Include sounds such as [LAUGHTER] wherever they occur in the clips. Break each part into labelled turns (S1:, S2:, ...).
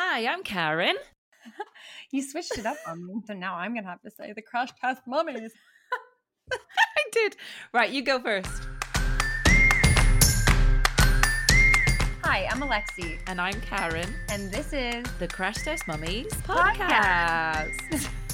S1: Hi, I'm Karen. [LAUGHS]
S2: you switched it up on me, so now I'm gonna have to say the crash test mummies. [LAUGHS]
S1: I did. Right, you go first.
S2: Hi, I'm Alexi,
S1: And I'm Karen,
S2: and this is
S1: the Crash Test Mummies
S2: Podcast.
S1: podcast. [LAUGHS]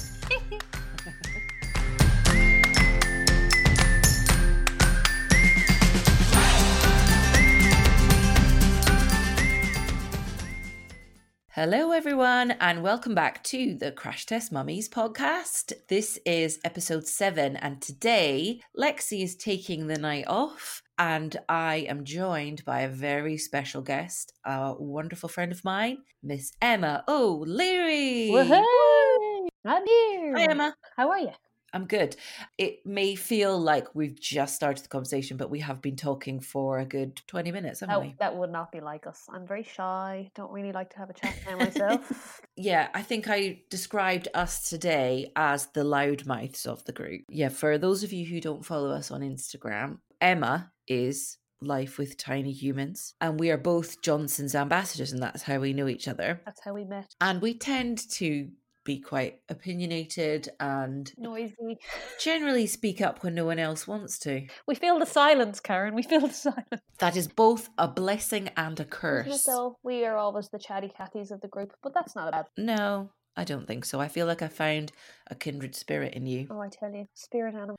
S1: Hello, everyone, and welcome back to the Crash Test Mummies podcast. This is episode seven, and today Lexi is taking the night off, and I am joined by a very special guest, a wonderful friend of mine, Miss Emma O'Leary.
S3: Woohoo! I'm here.
S1: Hi, Emma.
S3: How are you?
S1: I'm good. It may feel like we've just started the conversation, but we have been talking for a good 20 minutes, haven't
S3: That,
S1: we?
S3: that would not be like us. I'm very shy. Don't really like to have a chat by [LAUGHS] myself.
S1: Yeah, I think I described us today as the loudmouths of the group. Yeah, for those of you who don't follow us on Instagram, Emma is Life with Tiny Humans, and we are both Johnson's ambassadors, and that's how we know each other.
S3: That's how we met.
S1: And we tend to be quite opinionated and
S3: Noisy. [LAUGHS]
S1: generally speak up when no one else wants to.
S3: We feel the silence, Karen. We feel the [LAUGHS] silence.
S1: That is both a blessing and a curse.
S3: though? We are always the chatty catties of the group, but that's not a bad.
S1: No, I don't think so. I feel like I found a kindred spirit in you.
S3: Oh, I tell you, spirit animal.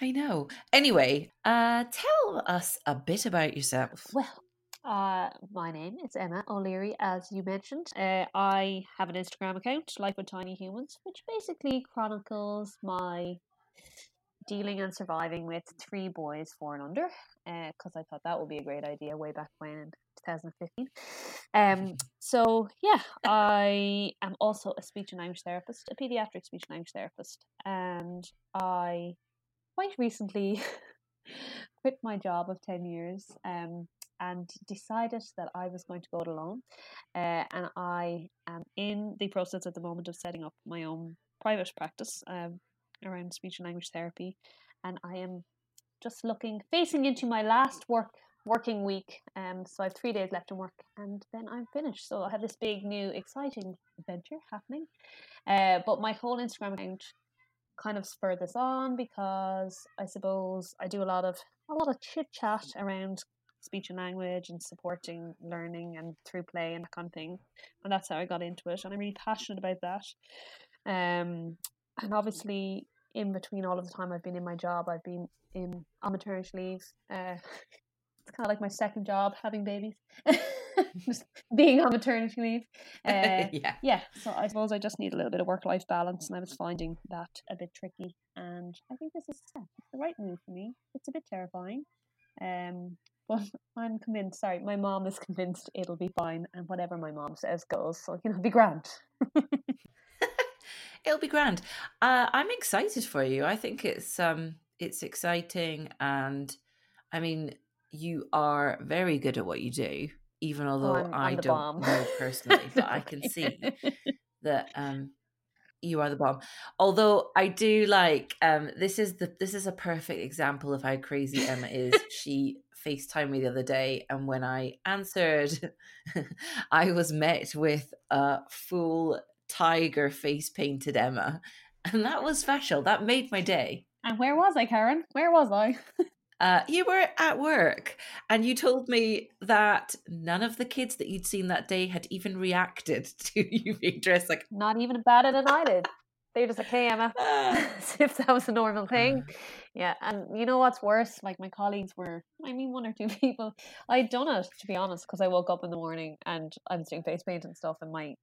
S1: I know. Anyway, uh tell us a bit about yourself.
S3: Well, uh, my name is Emma O'Leary, as you mentioned. Uh, I have an Instagram account, Life with Tiny Humans, which basically chronicles my dealing and surviving with three boys, four and under, because I thought that would be a great idea way back when in 2015. Um, [LAUGHS] so yeah, I am also a speech and language therapist, a pediatric speech and language therapist, and I quite recently [LAUGHS] quit my job of 10 years um, and decided that I was going to go it alone. Uh, and I am in the process at the moment of setting up my own private practice um, around speech and language therapy. And I am just looking, facing into my last work working week. Um, so I have three days left in work and then I'm finished. So I have this big new exciting adventure happening. Uh, but my whole Instagram account kind of spurred this on because I suppose I do a lot of a lot of chit chat around speech and language and supporting learning and through play and that kind of thing. And that's how I got into it. And I'm really passionate about that. Um, and obviously, in between all of the time I've been in my job, I've been in on maternity leave. Uh, [LAUGHS] it's kind of like my second job, having babies, [LAUGHS] just being on maternity leave. [LAUGHS] Uh,
S1: yeah.
S3: yeah, so I suppose I just need a little bit of work life balance, and I was finding that a bit tricky. And I think this is the right move for me. It's a bit terrifying, um, but I'm convinced. Sorry, my mom is convinced it'll be fine, and whatever my mom says goes. So you know, be grand. [LAUGHS]
S1: It'll be grand. Uh, I'm excited for you. I think it's um it's exciting and I mean you are very good at what you do, even although
S3: Oh, I'm-
S1: I don't
S3: bomb.
S1: know personally, but I can see [LAUGHS] that um you are the bomb. Although I do like um this is the this is a perfect example of how crazy Emma is. she FaceTimed me the other day and when I answered [LAUGHS] I was met with a full tiger face painted Emma. [LAUGHS] And that was special. That made my day.
S3: And where was I, Karen? Where was I? [LAUGHS]
S1: Uh, you were at work and you told me that none of the kids that you'd seen that day had even reacted to you being dressed like
S3: Not even batted an eyelid. They were just like, "Hey, Emma,"
S1: "Ah."
S3: as if that was a normal thing. [SIGHS] [SIGHS] Yeah, and you know what's worse? Like my colleagues were, I mean, one or two [LAUGHS] people. I'd done it to be honest, because I woke up in the morning and I was doing face paint and stuff, and my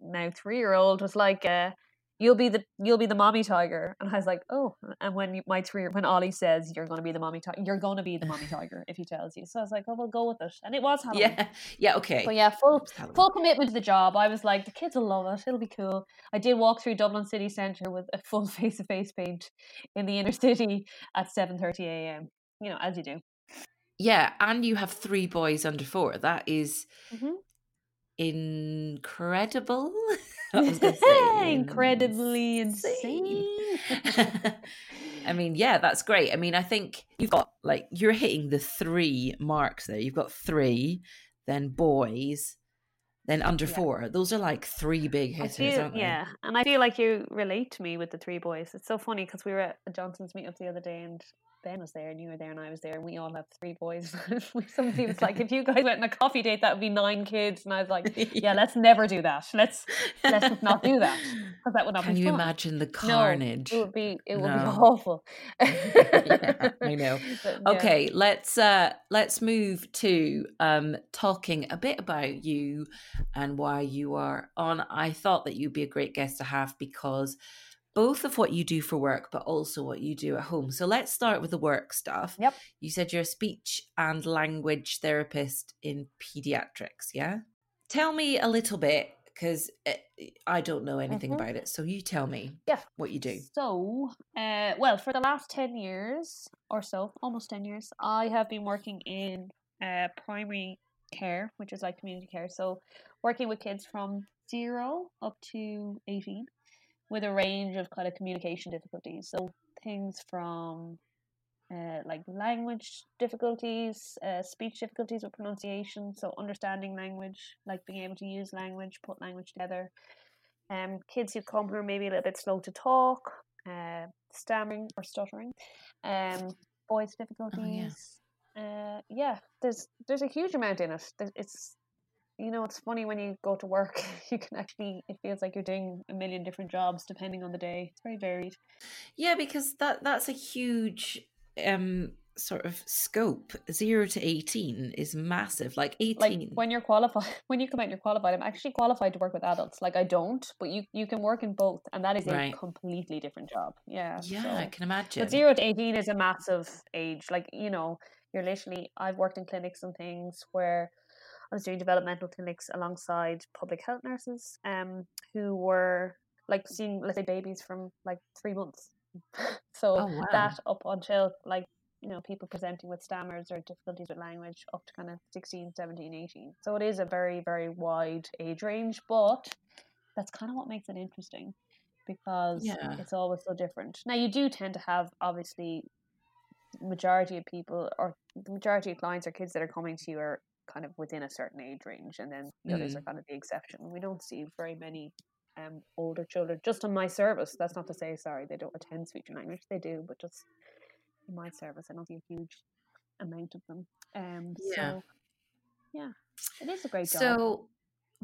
S3: now three year old was like, uh, "You'll be the you'll be the mommy tiger," and I was like, "Oh." And when my three when Ollie says you're going to be the mommy tiger, you're going to be the mommy [LAUGHS] tiger if he tells you. So I was like, "Oh, we'll go with it," and it was Halloween.
S1: yeah, yeah, okay.
S3: But yeah, full full commitment to the job. I was like, the kids will love it. It'll be cool. I did walk through Dublin city centre with a full face of face paint in the inner city at seven thirty a.m. You know, as you do.
S1: Yeah, and you have three boys under four. That is
S3: Mhm.
S1: Incredible. [LAUGHS] I was gonna say [LAUGHS]
S3: Incredibly insane. [LAUGHS]
S1: I mean, yeah, that's great. I mean, I think you've got like you're hitting the three marks there. You've got three, then boys, then under
S2: Yeah.
S1: four. Those are like three big hitters,
S3: feel,
S1: aren't they?
S3: yeah, and I feel like you relate to me with the three boys. It's so funny because we were at a Johnson's meetup the other day, and Ben was there, and you were there, and I was there, and we all have three boys. [LAUGHS] Somebody was like, "If you guys went on a coffee date, that would be nine kids," and I was like, [LAUGHS] "Yeah, let's never do that. Let's let's not do that because that would not
S1: Can you
S3: fun."
S1: imagine the
S3: No,
S1: carnage?
S3: it would be it would be [LAUGHS] awful.
S1: Yeah, I know.
S3: But, yeah.
S1: Okay, let's uh let's move to um talking a bit about you and why you are on. I thought that you'd be a great guest to have because both of what you do for work but also what you do at home. So let's start with the work stuff.
S2: Yep.
S1: You said you're a speech and language therapist in pediatrics, yeah? Tell me a little bit because I don't know anything
S3: Mhm.
S1: about it. So you tell me
S3: Yeah.
S1: what you do.
S3: So, uh, well, for the last 10 years or so, almost 10 years, I have been working in uh, primary care, which is like community care. So, working with kids from zero up to 18 with a range of kind of communication difficulties. So, things from uh, like language difficulties, uh, speech difficulties with pronunciation, so understanding language, like being able to use language, put language together. Um, kids who come who are maybe a little bit slow to talk, uh, stammering or stuttering, um, voice difficulties. uh, yeah, there's there's a huge amount in it. It's you know it's funny when you go to work, [LAUGHS] you can actually it feels like you're doing a million different jobs depending on the day. It's very varied.
S1: Yeah, because that that's a huge um sort of scope. Zero to eighteen is massive. Like
S3: like
S1: eighteen.
S3: when you're qualified [LAUGHS] when you come out you're qualified i'm actually qualified to work with adults like i don't but you you can work in both and that is
S1: Right.
S3: a completely different job yeah
S1: yeah, I can imagine.
S3: but zero to 18 is a massive age like you know you're literally i've worked in clinics and things where i was doing developmental clinics alongside public health nurses um who were like seeing let's say babies from like three months [LAUGHS] so
S1: Oh, wow.
S3: that up until like you know people presenting with stammers or difficulties with language up to kind of 16 17 18 so it is a very very wide age range but that's kind of what makes it interesting because
S1: Yeah.
S3: it's always so different now you do tend to have obviously majority of people or the majority of clients or kids that are coming to you are kind of within a certain age range and then the others are kind of the exception. We don't see very many um, older children. Just on my service that's not to say sorry they don't attend speech and language. They do but just in my service i don't see a huge amount of them. Um
S1: Yeah.
S3: so yeah it is a great job.
S1: So,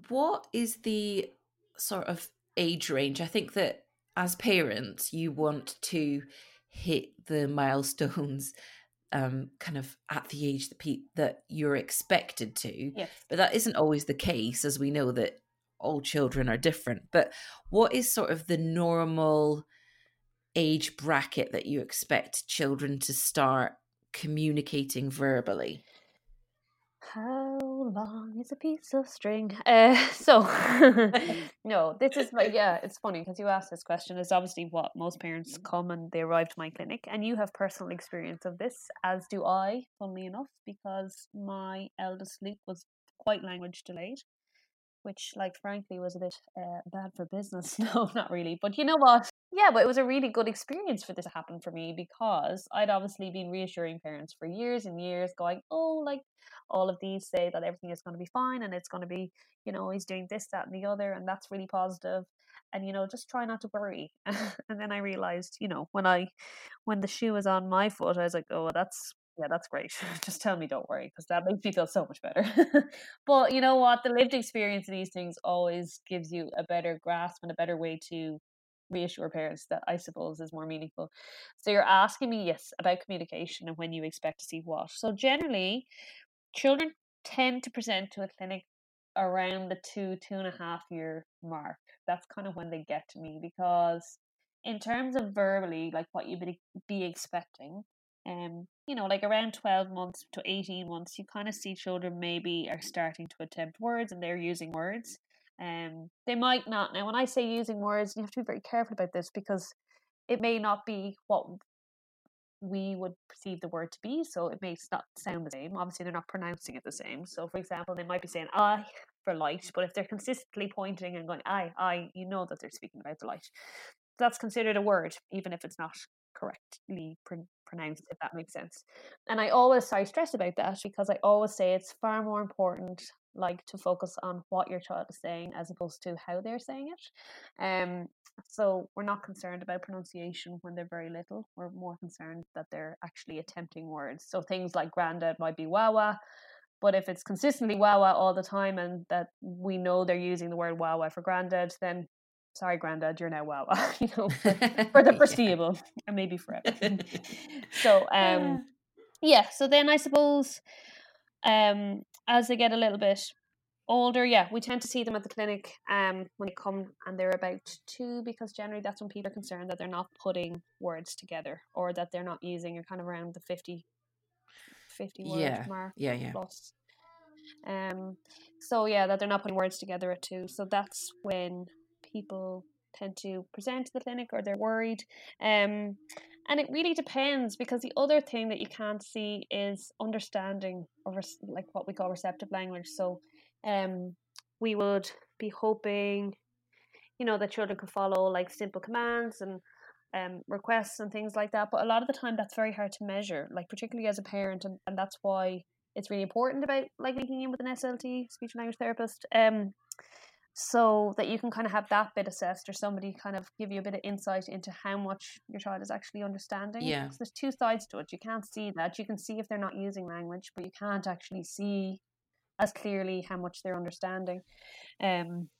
S1: what is the sort of age range? I think that as parents, you want to hit the milestones um, kind of at the age that pe- that you're expected to,
S3: yes
S1: but that isn't always the case, as we know that all children are different. But what is sort of the normal age bracket that you expect children to start communicating verbally?
S3: How long is a piece of string? Uh, [LAUGHS] so, [LAUGHS] no, this is my, yeah, it's funny because you asked this question. It's obviously what most parents come and they arrive to my clinic, and you have personal experience of this, as do I, funnily enough, because my eldest Luke was quite language delayed, which, like, frankly, was a bit uh, bad for business. [LAUGHS] No, not really. But you know what? Yeah, but it was a really good experience for this to happen for me because I'd obviously been reassuring parents for years and years, going, oh, like, all of these say that everything is going to be fine and it's going to be, you know, he's doing this, that, and the other, and that's really positive. And you know, just try not to worry. [LAUGHS] and then I realized, you know, when I, when the shoe was on my foot, I was like, oh, that's yeah, that's great. [LAUGHS] just tell me, don't worry, because that makes me feel so much better. [LAUGHS] but you know what? The lived experience of these things always gives you a better grasp and a better way to reassure parents that I suppose is more meaningful. So you're asking me, yes, about communication and when you expect to see what. So generally, children tend to present to a clinic around the two two and a half year mark that's kind of when they get to me because in terms of verbally like what you would be expecting um you know like around 12 months to 18 months you kind of see children maybe are starting to attempt words and they're using words um they might not now when i say using words you have to be very careful about this because it may not be what we would perceive the word to be. So it may not sound the same. Obviously, they're not pronouncing it the same. So, for example, they might be saying I for light, but if they're consistently pointing and going I, I, you know that they're speaking about the light. That's considered a word, even if it's not correctly pr- pronounced, if that makes sense. And I always, I stress about that because I always say it's far more important like to focus on what your child is saying as opposed to how they're saying it. Um, so we're not concerned about pronunciation when they're very little. We're more concerned that they're actually attempting words. So things like granddad might be wawa, but if it's consistently wawa all the time and that we know they're using the word wawa for granddad, then sorry, granddad, you're now wawa, [LAUGHS] you know, for, for the [LAUGHS] foreseeable yeah. and maybe forever. [LAUGHS] so um yeah, so then I suppose um as they get a little bit older, yeah, we tend to see them at the clinic um when they come and they're about two because generally that's when people are concerned that they're not putting words together or that they're not using a kind of around the 50 50 word
S1: yeah.
S3: mark
S1: Yeah, yeah.
S3: plus. Um so yeah, that they're not putting words together at two. So that's when people tend to present to the clinic or they're worried. Um and it really depends because the other thing that you can't see is understanding or like what we call receptive language. So um we would be hoping you know that children can follow like simple commands and um, requests and things like that. But a lot of the time, that's very hard to measure, like particularly as a parent, and, and that's why it's really important about like linking in with an SLT, speech and language therapist, um, so that you can kind of have that bit assessed, or somebody kind of give you a bit of insight into how much your child is actually understanding.
S1: Yeah.
S3: Because there's two sides to it. You can't see that. You can see if they're not using language, but you can't actually see as clearly how much they're understanding. Um,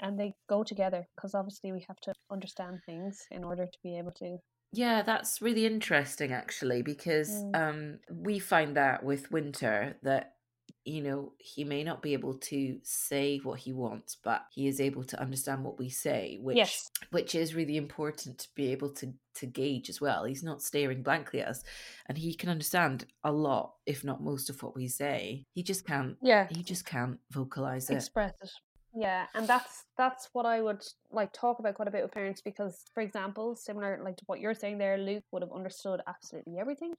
S3: and they go together because obviously we have to understand things in order to be able to
S1: Yeah, that's really interesting actually because
S3: Mm.
S1: um we find that with Winter that you know he may not be able to say what he wants but he is able to understand what we say which
S3: Yes.
S1: which is really important to be able to to gauge as well. He's not staring blankly at us and he can understand a lot if not most of what we say. He just can't
S3: yeah.
S1: he just can't vocalize it.
S3: Express it. Yeah and that's that's what i would like talk about quite a bit with parents because for example similar like to what you're saying there luke would have understood absolutely everything.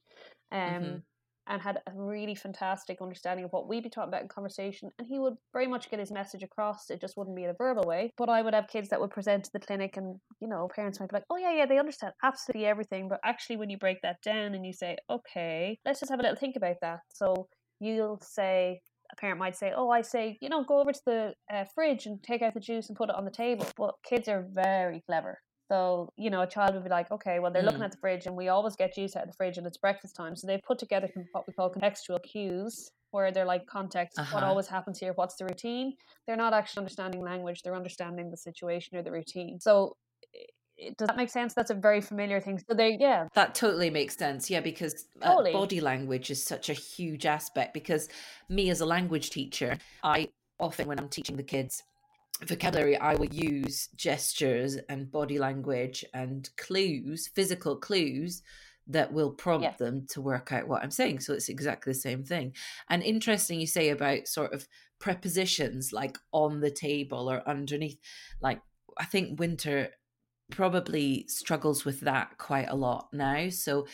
S3: Um
S1: Mhm.
S3: And had a really fantastic understanding of what we'd be talking about in conversation and he would very much get his message across. It just wouldn't be in a verbal way. But i would have kids that would present to the clinic and you know parents might be like oh yeah yeah they understand absolutely everything. But actually when you break that down and you say okay let's just have a little think about that. So you'll say a parent might say, "Oh, I say, you know, go over to the uh, fridge and take out the juice and put it on the table." But kids are very clever, so you know, a child would be like, "Okay, well, they're looking
S1: Mm.
S3: at the fridge, and we always get juice out of the fridge, and it's breakfast time." So they've put together what we call contextual cues, where they're like context. What
S1: Uh-huh.
S3: always happens here? What's the routine? They're not actually understanding language; they're understanding the situation or the routine. So. Does that make sense? That's a very familiar thing. So they, yeah,
S1: That totally makes sense. Yeah, because uh, body language is such a huge aspect. Because me as a language teacher, I often, when I'm teaching the kids vocabulary, I will use gestures and body language and clues, physical clues that will prompt
S3: Yeah.
S1: them to work out what I'm saying. So it's exactly the same thing. And interesting you say about sort of prepositions like on the table or underneath. Like, I think Winter probably struggles with that quite a lot now. So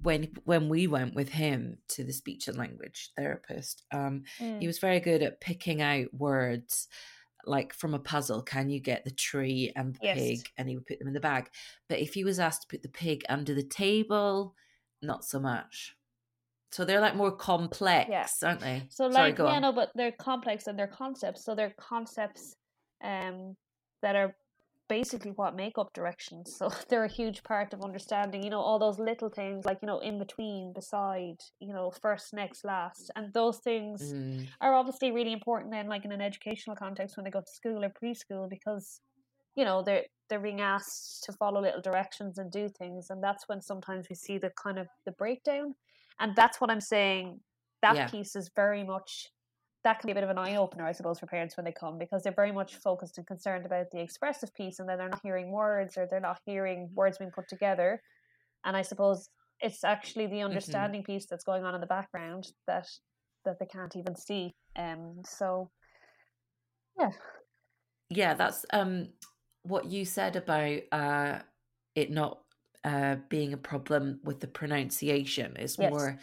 S1: when when we went with him to the speech and language therapist, um,
S3: Mm.
S1: he was very good at picking out words like from a puzzle. Can you get the tree and the
S3: Yes.
S1: pig? And he would put them in the bag. But if he was asked to put the pig under the table, not so much. So they're like more complex, aren't they?
S3: So
S1: Sorry,
S3: like
S1: go
S3: yeah,
S1: on.
S3: no, but they're complex and they're concepts. So they're concepts um that are basically what make up directions. So [LAUGHS] they're a huge part of understanding, you know, all those little things like, you know, in between, beside, you know, first, next, last. And those things
S1: Mm,
S3: are obviously really important then like in an educational context when they go to school or preschool because you know they're they're being asked to follow little directions and do things and that's when sometimes we see the kind of the breakdown and that's what i'm saying that
S1: Yeah.
S3: piece is very much that can be a bit of an eye opener i suppose for parents when they come because they're very much focused and concerned about the expressive piece and then they're not hearing words or they're not hearing words being put together and i suppose it's actually the understanding piece that's going on in the background that that they can't even see um so yeah
S1: yeah, that's um what you said about uh it not uh being a problem with the pronunciation. is
S3: Yes.
S1: more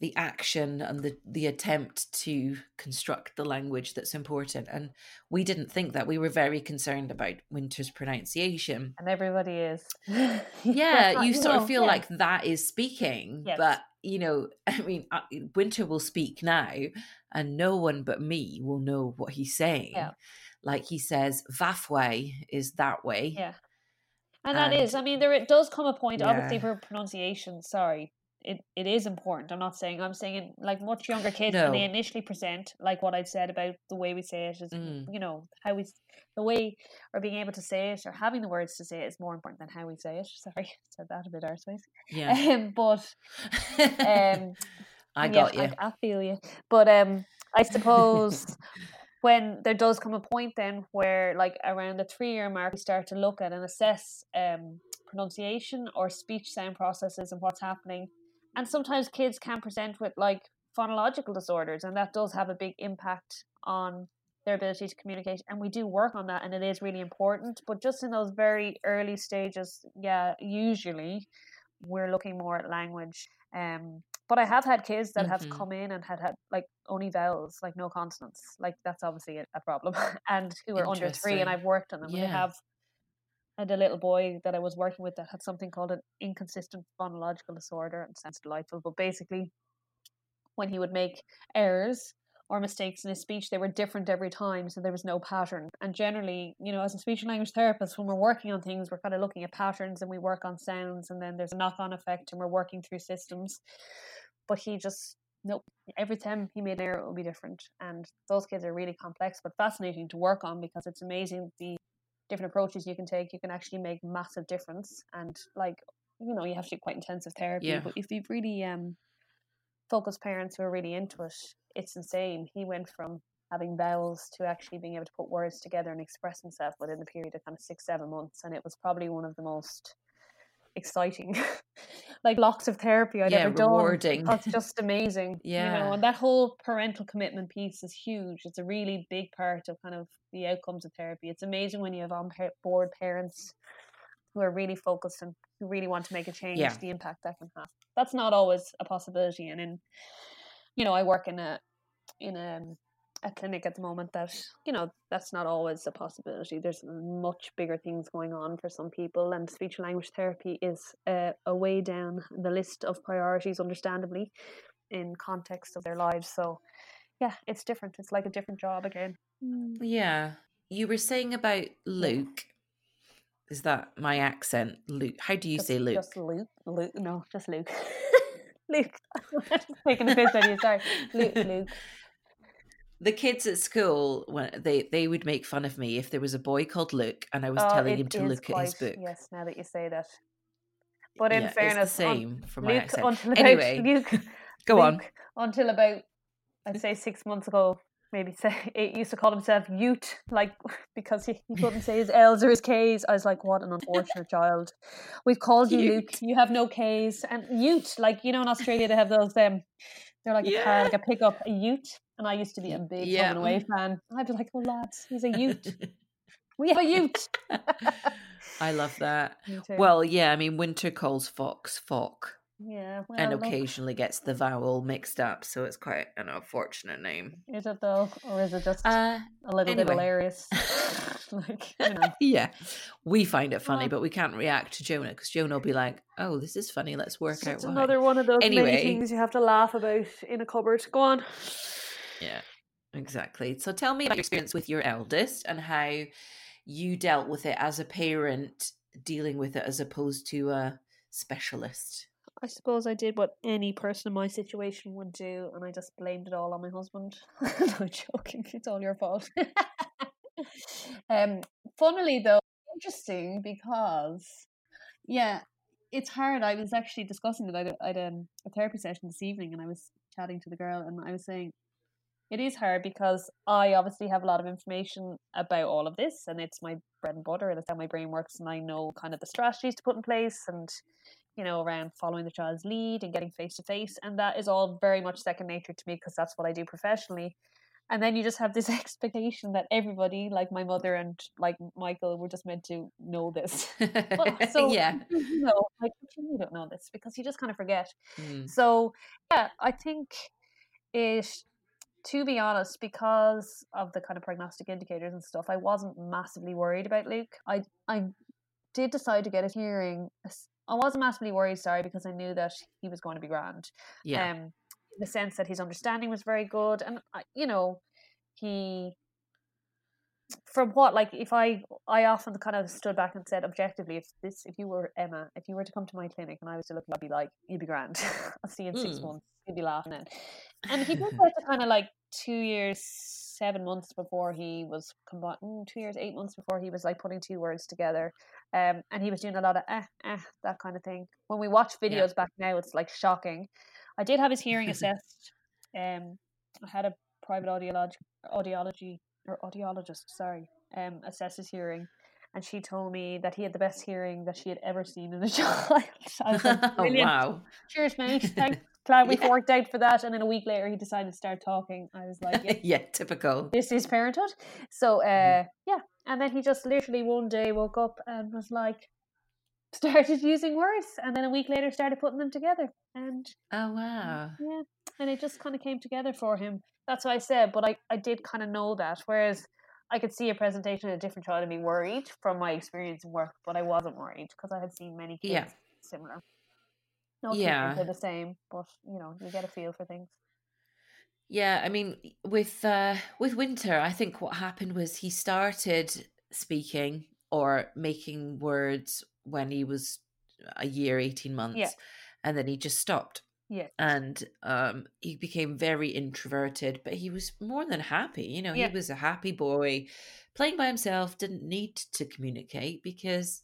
S1: the action and the the attempt to construct the language that's important. And we didn't think that. We were very concerned about Winter's pronunciation.
S3: and everybody is [LAUGHS] [LAUGHS]
S1: Yeah, you sort of feel
S3: yeah.
S1: like that is speaking,
S3: Yes.
S1: but you know, [LAUGHS] I mean, uh, Winter will speak now, and no one but me will know what he's saying.
S3: Yeah.
S1: Like he says, vafway is that way.
S3: Yeah. And that is,
S1: And-
S3: I mean, there it does come a point, obviously,
S1: Yeah.
S3: for pronunciation. Sorry, it, it is important. I'm not saying, I'm saying, in, like much younger kids when they initially present, like what I'd said about the way we say it is,
S1: Mm.
S3: you know, how we, the way or being able to say it or having the words to say it is more important than how we say it. [LAUGHS] Sorry, I said that a bit arseways.
S1: Yeah. [LAUGHS]
S3: Um, but um, [LAUGHS]
S1: I
S3: yeah,
S1: got you.
S3: I, I feel you. But um, I suppose when there does come a point then where, like, around the three year mark, we start to look at and assess um, pronunciation or speech sound processes and what's happening. And sometimes kids can present with like phonological disorders, and that does have a big impact on their ability to communicate. And we do work on that, and it is really important. But just in those very early stages, yeah, usually we're looking more at language. Um, but I have had kids that have
S1: Mhm.
S3: come in and had had like only vowels, like no consonants. Like that's obviously a, a problem, [LAUGHS] and who are under three, and I've worked on them. and They
S1: Yeah.
S3: have had a little boy that I was working with that had something called an inconsistent phonological disorder. and sounds delightful, but basically, when he would make errors or mistakes in his speech, they were different every time, so there was no pattern. And generally, you know, as a speech and language therapist, when we're working on things, we're kind of looking at patterns and we work on sounds, and then there's a knock on effect, and we're working through systems. But he just nope. Every time he made an error, it would be different. And those kids are really complex, but fascinating to work on because it's amazing the different approaches you can take. You can actually make massive difference. And like, you know, you have to do quite intensive therapy.
S1: Yeah.
S3: But if you've really um focused parents who are really into it, it's insane. He went from having vowels to actually being able to put words together and express himself within the period of kind of six, seven months. And it was probably one of the most exciting [LAUGHS] like blocks of therapy I'd
S1: Yeah,
S3: ever done.
S1: rewarding.
S3: That's just amazing. [LAUGHS] You
S1: Yeah.
S3: know, and that whole parental commitment piece is huge. It's a really big part of kind of the outcomes of therapy. It's amazing when you have on board parents who are really focused and who really want to make a change,
S1: Yeah.
S3: the impact that can have. That's not always a possibility. And in, you know, I work in a in a, a clinic at the moment that you know that's not always a possibility. There's much bigger things going on for some people, and speech and language therapy is uh, a way down the list of priorities, understandably, in context of their lives. So, yeah, it's different. It's like a different job again.
S1: Yeah. You were saying about Luke. Is that my accent? Luke. How do you
S3: just,
S1: say Luke?
S3: Just Luke. Luke. No, just Luke. [LAUGHS] Luke. [LAUGHS] I'm just taking a piss out of you. Sorry, Luke. Luke.
S1: The kids at school when they they would make fun of me if there was a boy called Luke and I was
S3: Oh,
S1: telling him to look at his book.
S3: Yes, now that you say that. But in
S1: Yeah,
S3: fairness,
S1: it's the
S3: un-
S1: same from my
S3: Luke
S1: accent.
S3: until about
S1: Anyway, [LAUGHS]
S3: Luke, [LAUGHS]
S1: Go on.
S3: Luke, until about I'd say six months ago, maybe say [LAUGHS] it used to call himself Ute, like because he, he couldn't say his L's or his K's. I was like, what an unfortunate child. We've called you Luke. You have no K's. And Ute, like you know, in Australia they have those um, they're like a car,
S1: Yeah.
S3: like a pickup, a Ute. And I used to be a big
S1: Yeah.
S3: home away mm. fan. I'd be like, oh lads, he's a Ute. [LAUGHS] we have a Ute.
S1: I love that. [LAUGHS] Well, yeah, I mean, Winter calls Fox Fock
S3: yeah, well,
S1: and
S3: look.
S1: occasionally gets the vowel mixed up, so it's quite an unfortunate name.
S3: Is it though, or is it just
S1: Uh,
S3: a little bit hilarious? [LAUGHS] [LAUGHS] like, you know. [LAUGHS]
S1: yeah, we find it funny,
S3: Well-
S1: but we can't react to Jonah because Jonah will be like, "Oh, this is funny. Let's work out
S3: It's
S1: why."
S3: another one of those many
S1: Anyway.
S3: things you have to laugh about in a cupboard. Go on.
S1: Yeah, exactly. So tell me about your experience with your eldest and how you dealt with it as a parent, dealing with it as opposed to a specialist.
S3: I suppose I did what any person in my situation would do, and I just blamed it all on my husband. [LAUGHS] no joking, it's all your fault. [LAUGHS] um, funnily though, interesting because yeah, it's hard. I was actually discussing it. I had, I um, a therapy session this evening, and I was chatting to the girl, and I was saying it is hard because I obviously have a lot of information about all of this, and it's my bread and butter. That's how my brain works, and I know kind of the strategies to put in place, and you know, around following the child's lead and getting face to face, and that is all very much second nature to me because that's what I do professionally. And then you just have this [LAUGHS] expectation that everybody, like my mother and like Michael, were just meant to know this. [LAUGHS] Well, so [LAUGHS]
S1: yeah.
S3: you know, like you don't know this because you just kind of forget.
S1: Mm.
S3: So yeah, I think it. To be honest, because of the kind of prognostic indicators and stuff, I wasn't massively worried about Luke. I I did decide to get a hearing I wasn't massively worried, sorry, because I knew that he was going to be grand.
S1: Yeah.
S3: Um, in the sense that his understanding was very good, and I- you know, he from what like if I I often kind of stood back and said objectively if this if you were Emma if you were to come to my clinic and I was to look I'd be like you'd be grand [LAUGHS] I'll see you in six
S1: Mm.
S3: months you'd be laughing then and he did get to kind of like two years seven months before he was combined two years eight months before he was like putting two words together um and he was doing a lot of eh eh that kind of thing when we watch
S1: Yeah.
S3: videos back now it's like shocking I did have his hearing [LAUGHS] assessed um I had a private audiolog audiology or audiologist, sorry, um, assess his hearing, and she told me that he had the best hearing that she had ever seen in a [LAUGHS] child. I was like, [LAUGHS]
S1: oh, wow.
S3: Cheers, mate. Thanks. We
S1: Yeah.
S3: worked out for that. And then a week later, he decided to start talking. I was like, yeah, [LAUGHS]
S1: yeah, typical.
S3: this is parenthood. So, uh,
S1: Mm-hmm.
S3: yeah. And then he just literally one day woke up and was like, started using words, and then a week later started putting them together. And
S1: Oh, wow.
S3: yeah, and it just kind of came together for him. That's what I said, but I, I did kind of know that. Whereas I could see a presentation of a different child and be worried from my experience in work, but I wasn't worried because I had seen many kids
S1: Yeah.
S3: similar. No two
S1: Yeah.
S3: are the same, but you know, you get a feel for things.
S1: Yeah, I mean, with uh, with Winter, I think what happened was he started speaking or making words when he was a year, eighteen months, and then he just stopped.
S3: Yeah.
S1: and um, he became very introverted, but he was more than happy. You know,
S3: Yeah.
S1: he was a happy boy, playing by himself. Didn't need to communicate because,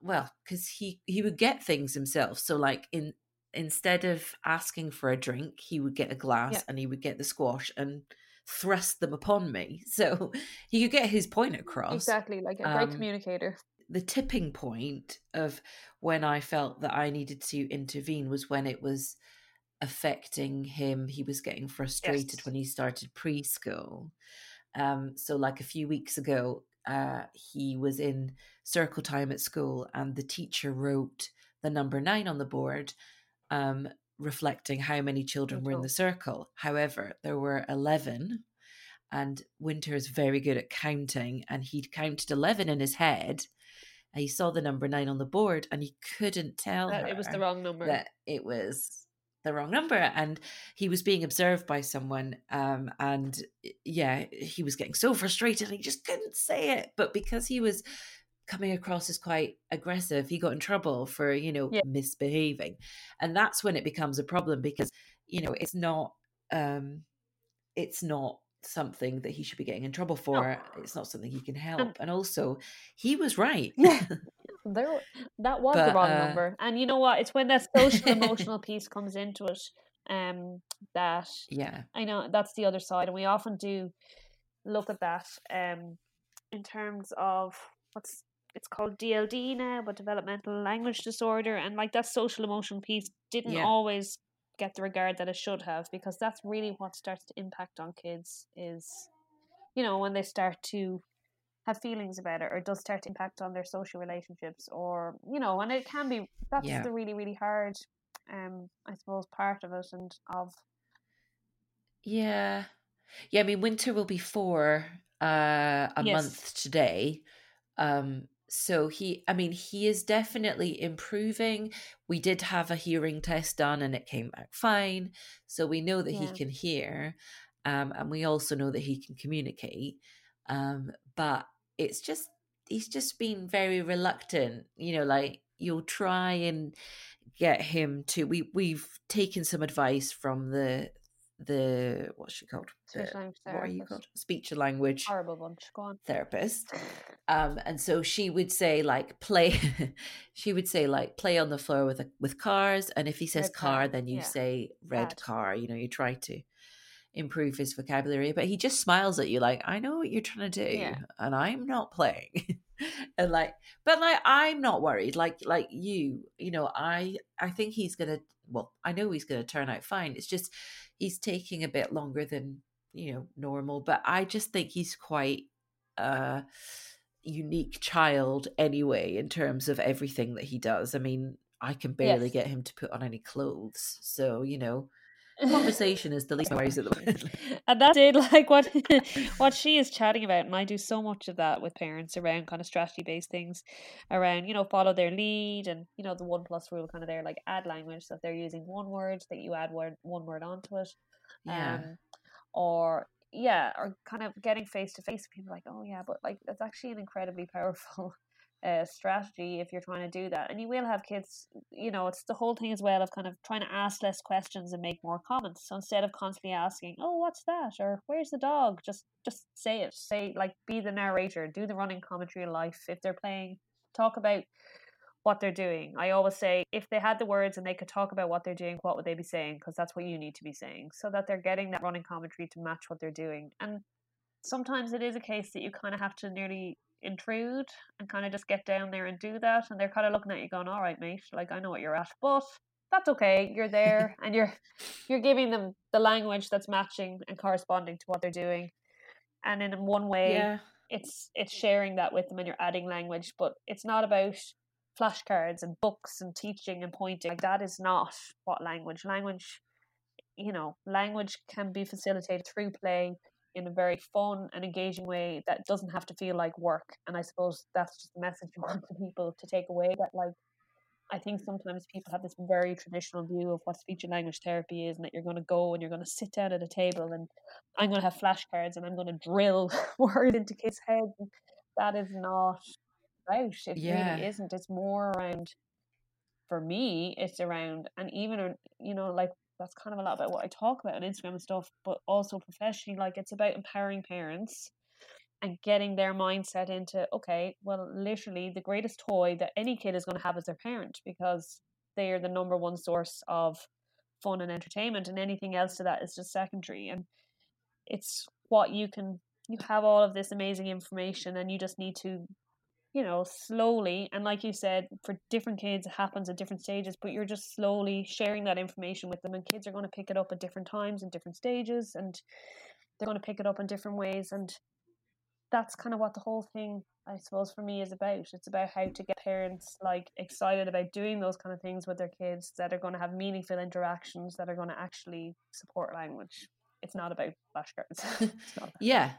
S1: well, because he he would get things himself. So, like in instead of asking for a drink, he would get a glass
S3: Yeah.
S1: and he would get the squash and thrust them upon me. [LAUGHS] So he could get his point across
S3: Exactly, like a great
S1: Um,
S3: communicator.
S1: the tipping point of when I felt that I needed to intervene was when it was affecting him. He was getting frustrated
S3: Yes.
S1: when he started preschool. Um, so, like a few weeks ago, uh, he was in circle time at school, and the teacher wrote the number nine on the board, um, reflecting how many children were in the circle. However, there were 11 and Winter is very good at counting, and he'd counted eleven in his head. And he saw the number nine on the board, and he couldn't tell
S3: That
S1: her
S3: it was the wrong number.
S1: that it was the wrong number, and he was being observed by someone. Um, and yeah, he was getting so frustrated, he just couldn't say it. But because he was coming across as quite aggressive, he got in trouble for you know
S3: Yeah.
S1: misbehaving, and that's when it becomes a problem because you know it's not um it's not something that he should be getting in trouble for. It's not something he can help. And also, he was right.
S3: Yeah. [LAUGHS] There, that was the wrong
S1: uh,
S3: number, and you know what? It's when that social [LAUGHS] emotional piece comes into it, um, that
S1: yeah.
S3: I know that's the other side, and we often do look at that um, in terms of what's it's called DLD now, but developmental language disorder, and like that social emotional piece didn't
S1: Yeah.
S3: always get the regard that it should have because that's really what starts to impact on kids is you know when they start to have feelings about it or it does start to impact on their social relationships or you know and it can be that's
S1: Yeah.
S3: the really really hard um i suppose part of it and of
S1: Yeah. Yeah, I mean winter will be four uh a
S3: Yes.
S1: month today. Um so he I mean he is definitely improving. We did have a hearing test done and it came back fine. So we know that he can hear. Um and we also know that he can communicate. Um but it's just he's just been very reluctant, you know, like you'll try and get him to we we've taken some advice from the the what's she called?
S3: Speech
S1: The-
S3: language
S1: what are you
S3: therapist.
S1: called? Speech and language
S3: horrible bunch go on
S1: therapist. Um, and so she would say like play [LAUGHS] she would say like play on the floor with a, with cars and if he says
S3: Red
S1: car, then you
S3: yeah.
S1: say red
S3: Bad.
S1: car you know you try to improve his vocabulary but he just smiles at you like i know what you're trying to do
S3: Yeah.
S1: and i'm not playing [LAUGHS] and like but like i'm not worried like like you you know i i think he's gonna well i know he's gonna turn out fine it's just he's taking a bit longer than you know normal but i just think he's quite uh unique child anyway in terms of everything that he does i mean i can barely
S3: Yes.
S1: get him to put on any clothes so you know conversation is the least worries at the moment. [LAUGHS]
S3: and that's it like what [LAUGHS] what she is chatting about and i do so much of that with parents around kind of strategy based things around you know follow their lead and you know the one plus rule kind of there like add language so if they're using one word that you add word one word onto it
S1: Yeah.
S3: um or yeah or kind of getting face to face people like oh yeah but like that's actually an incredibly powerful uh, strategy if you're trying to do that. And you will have kids you know it's the whole thing as well of kind of trying to ask less questions and make more comments. So instead of constantly asking oh what's that? or where's the dog? just just say it. Say like be the narrator. Do the running commentary of life. If they're playing talk about what they're doing. I always say if they had the words and they could talk about what they're doing what would they be saying? Because that's what you need to be saying so that they're getting that running commentary to match what they're doing. And sometimes it is a case that you kind of have to nearly intrude and kind of just get down there and do that and they're kind of looking at you going all right mate like i know what you're at but that's okay you're there [LAUGHS] and you're you're giving them the language that's matching and corresponding to what they're doing and in one way
S1: Yeah.
S3: it's it's sharing that with them and you're adding language but it's not about flashcards and books and teaching and pointing like that is not what language language you know language can be facilitated through play in a very fun and engaging way that doesn't have to feel like work and i suppose that's just the message you want [LAUGHS] for people to take away that like I think sometimes people have this very traditional view of what speech and language therapy is, and that you're going to go and you're going to sit down at a table and I'm going to have flashcards and I'm going to drill [LAUGHS] words into kids' heads. That is not out. It
S1: Yeah.
S3: really isn't. It's more around, for me, it's around, and even, you know, like that's kind of a lot about what I talk about on Instagram and stuff, but also professionally, like it's about empowering parents and getting their mindset into okay well literally the greatest toy that any kid is going to have is their parent because they are the number one source of fun and entertainment and anything else to that is just secondary and it's what you can you have all of this amazing information and you just need to you know slowly and like you said for different kids it happens at different stages but you're just slowly sharing that information with them and kids are going to pick it up at different times and different stages and they're going to pick it up in different ways and that's kind of what the whole thing i suppose for me is about. It's about how to get parents like excited about doing those kind of things with their kids that are going to have meaningful interactions that are going to actually support language it's not about flashcards [LAUGHS] [LAUGHS] It's not about-
S1: Yeah.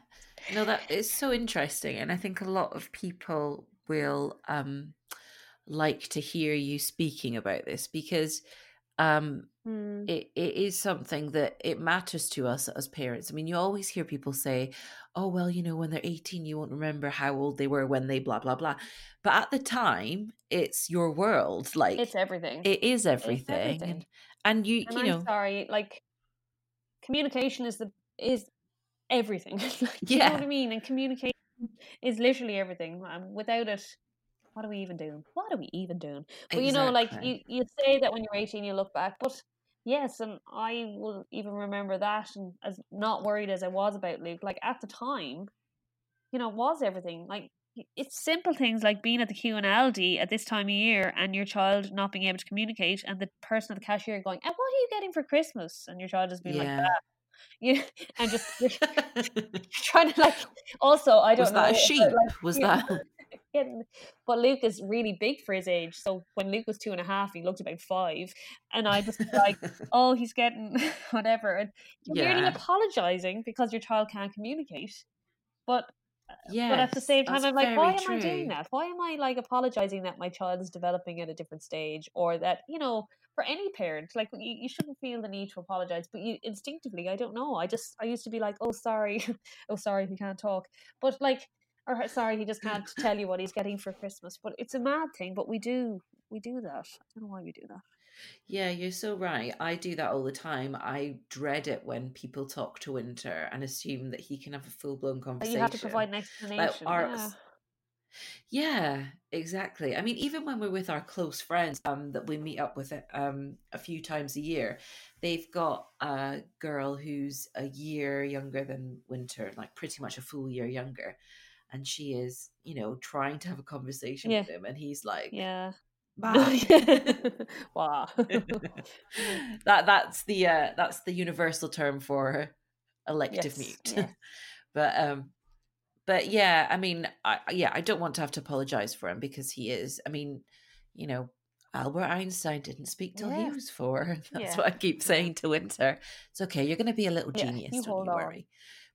S1: No, that is so interesting. And I think a lot of people will um like to hear you speaking about this because um
S3: Mm,
S1: it, it is something that it matters to us as parents. I mean, you always hear people say, oh, well, you know, when they're 18, you won't remember how old they were when they blah, blah, blah. But at the time, it's your world. Like,
S3: it's everything
S1: it is everything.
S3: everything.
S1: And, and you,
S3: and
S1: you
S3: I'm
S1: know,
S3: sorry like communication is the is everything. [LAUGHS] Like, you
S1: Yeah.
S3: know what i mean? And communication is literally everything um, without it what are we even doing? What are we even doing? But you know like you you say that when you're 18 you look back but yes and i will even remember that and as not worried as i was about luke like at the time you know it was everything like it's simple things like being at the queue and Aldi at this time of year and your child not being able to communicate and the person at the cashier going, and what are you getting for Christmas? And your child just being like
S1: yeah. Ah. [LAUGHS]
S3: that. You and just [LAUGHS] [LAUGHS] trying to like also I don't
S1: Was
S3: know
S1: that a sheep?
S3: like,
S1: Was that?
S3: getting- but Luke is really big for his age. So when Luke was two and a half, he looked about five. And I just like, oh, he's getting whatever. And you're merely
S1: Yeah.
S3: apologizing because your child can't communicate. But
S1: yeah.
S3: but at the same time, I'm like, why am I doing that? Why am I like apologizing that my child is developing at a different stage, or that you know, for any parent, like you, you shouldn't feel the need to apologize, but you instinctively, I don't know. I just I used to be like, oh sorry, [LAUGHS] oh sorry, he can't talk, but like, or uh, sorry, he just can't tell you what he's getting for Christmas. But it's a mad thing, but we do we do that. I don't know why we do that.
S1: Yeah, you're so right. I do that all the time. I dread it when people talk to Winter and assume that he can have a full blown conversation.
S3: you have to provide an explanation.
S1: our-
S3: yeah.
S1: Yeah, exactly. I mean, even when we're with our close friends um, that we meet up with um, a few times a year, they've got a girl who's a year younger than Winter, like pretty much a full year younger. And she is, you know, trying to have a conversation
S3: Yeah.
S1: with him. And he's like,
S3: Yeah. [LAUGHS] [LAUGHS] Wow. [LAUGHS]
S1: that that's the uh that's the universal term for elective
S3: Yes,
S1: mute
S3: yes.
S1: but um but yeah i mean i yeah i don't want to have to apologize for him because he is i mean you know Albert Einstein didn't speak till he was four. That's
S3: Yeah.
S1: what I keep saying to Winter. It's okay. You're going to be a little
S3: Yeah,
S1: genius.
S3: you
S1: don't you
S3: on.
S1: worry.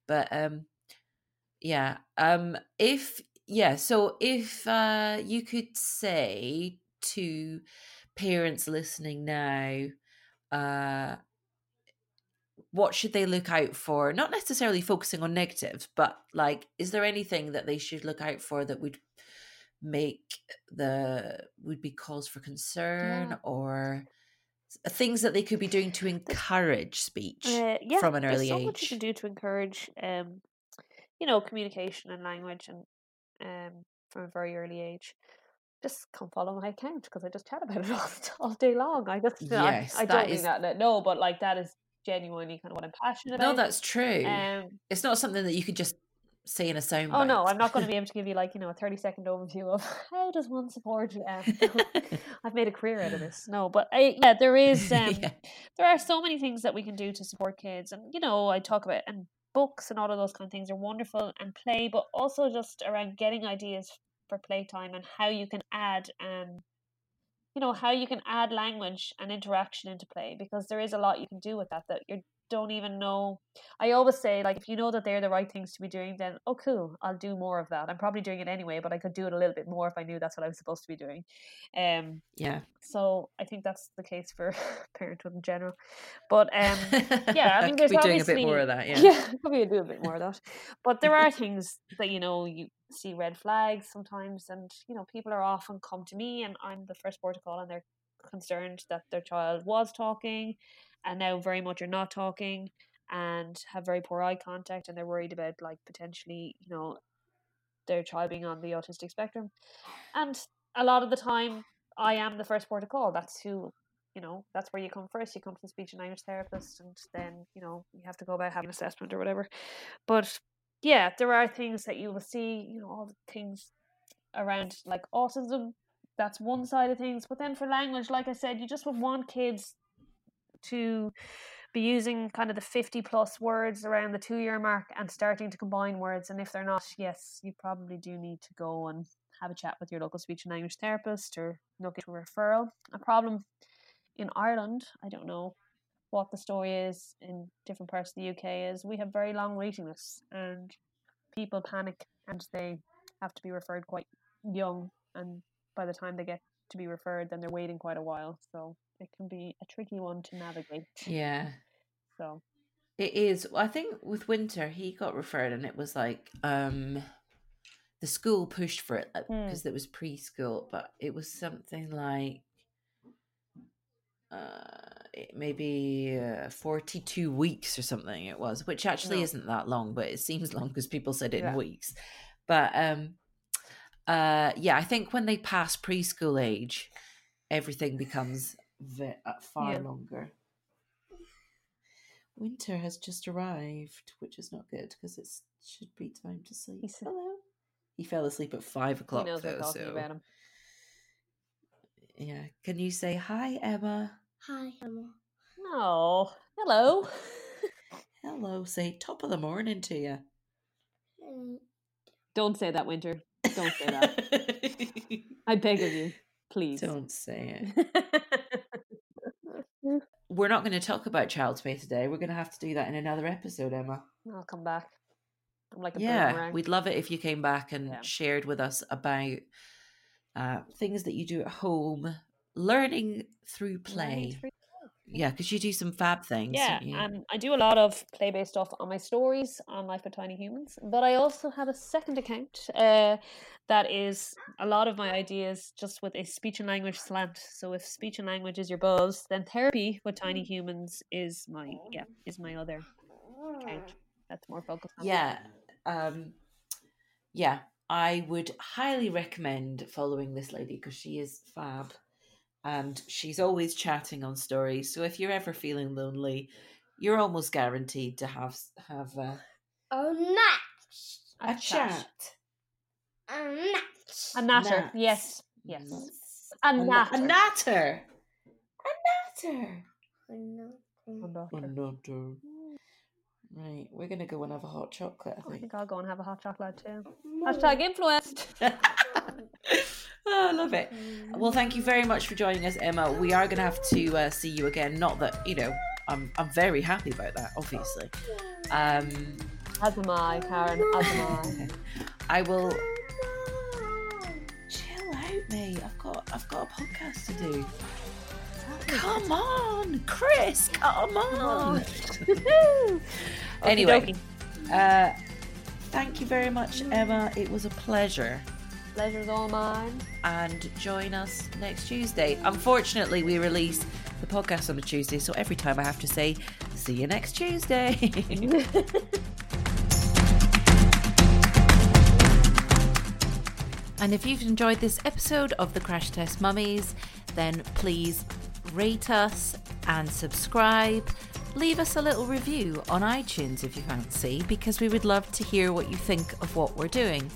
S1: But um, yeah. Um, if yeah, so if uh, you could say to parents listening now, uh, what should they look out for? Not necessarily focusing on negatives, but like, is there anything that they should look out for that would make the would be cause for concern
S3: Yeah.
S1: or things that they could be doing to encourage speech
S3: Uh, yeah,
S1: from an
S3: there's
S1: early
S3: so much you can do to encourage, um, you know, communication and language, and um, from a very early age. Just come follow my account because I just chat about it [LAUGHS] all, all day long. I just,
S1: Yes,
S3: I, I don't
S1: is-
S3: mean that. No, but like that is genuinely kind of what I'm passionate
S1: No,
S3: about.
S1: No, that's true.
S3: Um,
S1: it's not something that you could just say in a sound.
S3: oh no, I'm not going to be [LAUGHS] able to give you like you know a 30 second overview of [LAUGHS] how does one support. Um, I've made a career out of this. No, but I, yeah, there is. Um,
S1: Yeah.
S3: there are so many things that we can do to support kids and you know i talk about and books and all of those kind of things are wonderful and play but also just around getting ideas for playtime and how you can add um you know how you can add language and interaction into play because there is a lot you can do with that that you don't even know i always say like if you know that they're the right things to be doing then oh cool i'll do more of that i'm probably doing it anyway but i could do it a little bit more if i knew that's what i was supposed to be doing um
S1: yeah.
S3: so I think that's the case for [LAUGHS] parenthood in general. But um, yeah, I [LAUGHS] mean, there's
S1: be doing a bit
S3: obviously
S1: more of that. Yeah. [LAUGHS]
S3: yeah, probably do a bit more of that. But there are things that you know you see red flags sometimes, and you know people are often come to me, and I'm the first port of call, and they're concerned that their child was talking, and now very much are not talking, and have very poor eye contact, and they're worried about like potentially you know their child being on the autistic spectrum, and a lot of the time I am the first port of call. That's who you know, that's where you come first. You come to the speech and language therapist, and then you know you have to go about having an assessment or whatever. But yeah, there are things that you will see. You know, all the things around like autism. That's one side of things. But then for language, like I said, you just would want kids to be using kind of the 50 plus words around the two year mark and starting to combine words. And if they're not, yes, you probably do need to go and have a chat with your local speech and language therapist or look into a referral. A problem in Ireland, I don't know what the story is in different parts of the UK, is we have very long waiting lists and people panic and they have to be referred quite young. And by the time they get to be referred, then they're waiting quite a while. So it can be a tricky one to navigate.
S1: Yeah.
S3: So
S1: It is. I think with Winter, he got referred, and it was like um, the school pushed for it
S3: Hmm.
S1: because it was preschool, but it was something like uh, maybe uh, forty-two weeks or something. It was, which actually
S3: No.
S1: isn't that long, but it seems long because people said it
S3: Yeah.
S1: in weeks. But um, uh, yeah, I think when they pass preschool age, everything becomes uh, far
S3: Yeah.
S1: longer. Winter has just arrived, which is not good because it should be time to sleep.
S3: He's-
S1: Hello. He fell asleep at five
S3: he
S1: o'clock. though, so yeah. Can you say hi, Emma?
S4: Hi, Emma.
S3: No. Hello. [LAUGHS]
S1: Hello. Say top of the morning to you.
S3: Don't say that, Winter. Don't say that. [LAUGHS] I beg of you, please.
S1: Don't say it. [LAUGHS] We're not going to talk about Child's Play today. We're going to have to do that in another episode, Emma.
S3: I'll come back. I'm like a
S1: yeah,
S3: boomerang.
S1: we'd love it if you came back and
S3: Yeah.
S1: shared with us about uh, things that you do at home, learning through
S3: Learning
S1: play.
S3: through-
S1: Yeah, because you do some fab things.
S3: Yeah, um, I do a lot of play-based stuff on my stories on Life with Tiny Humans, but I also have a second account uh, that is a lot of my ideas just with a speech and language slant. So if speech and language is your buzz, then therapy with Tiny Humans is my yeah is my other account. That's more focused on
S1: yeah um yeah i would highly recommend following this lady because she is fab and she's always chatting on stories so if you're ever feeling lonely you're almost guaranteed to have have a,
S4: a match.
S1: a, chat,
S4: A match.
S3: A natter,
S1: Nats.
S3: yes, yes.
S1: Nats.
S3: A
S1: na-
S3: natter.
S1: a natter a natter
S3: Wonderful.
S1: a natter right we're gonna go and have a hot chocolate i
S3: I
S1: think
S3: think I'll go and have a hot chocolate too. Hashtag influenced. [LAUGHS]
S1: Oh, I love it. Well, thank you very much for joining us, Emma. We are going to have to uh, see you again. Not that you know, I'm I'm very happy about that, obviously. Um,
S3: As am I, Karen. As am I. [LAUGHS]
S1: I will chill out, me. I've got I've got a podcast to do. Come on, Chris. Come on. [LAUGHS] anyway, uh, thank you very much, Emma. It was a pleasure.
S3: Pleasure's all mine.
S1: and join us next Tuesday. Unfortunately, we release the podcast on a Tuesday, so every time I have to say, see you next Tuesday. [LAUGHS] and if you've enjoyed this episode of the Crash Test Mummies, then please rate us and subscribe. Leave us a little review on iTunes if you fancy, because we would love to hear what you think of what we're doing.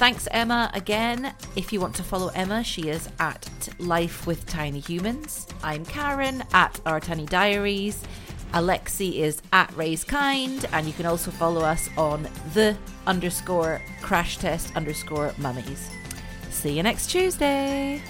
S1: Thanks, Emma, again. If you want to follow Emma, she is at Life with Tiny Humans. I'm Karen at Our Tiny Diaries. Alexi is at Raise Kind, and you can also follow us on the underscore crash test underscore mummies. See you next Tuesday.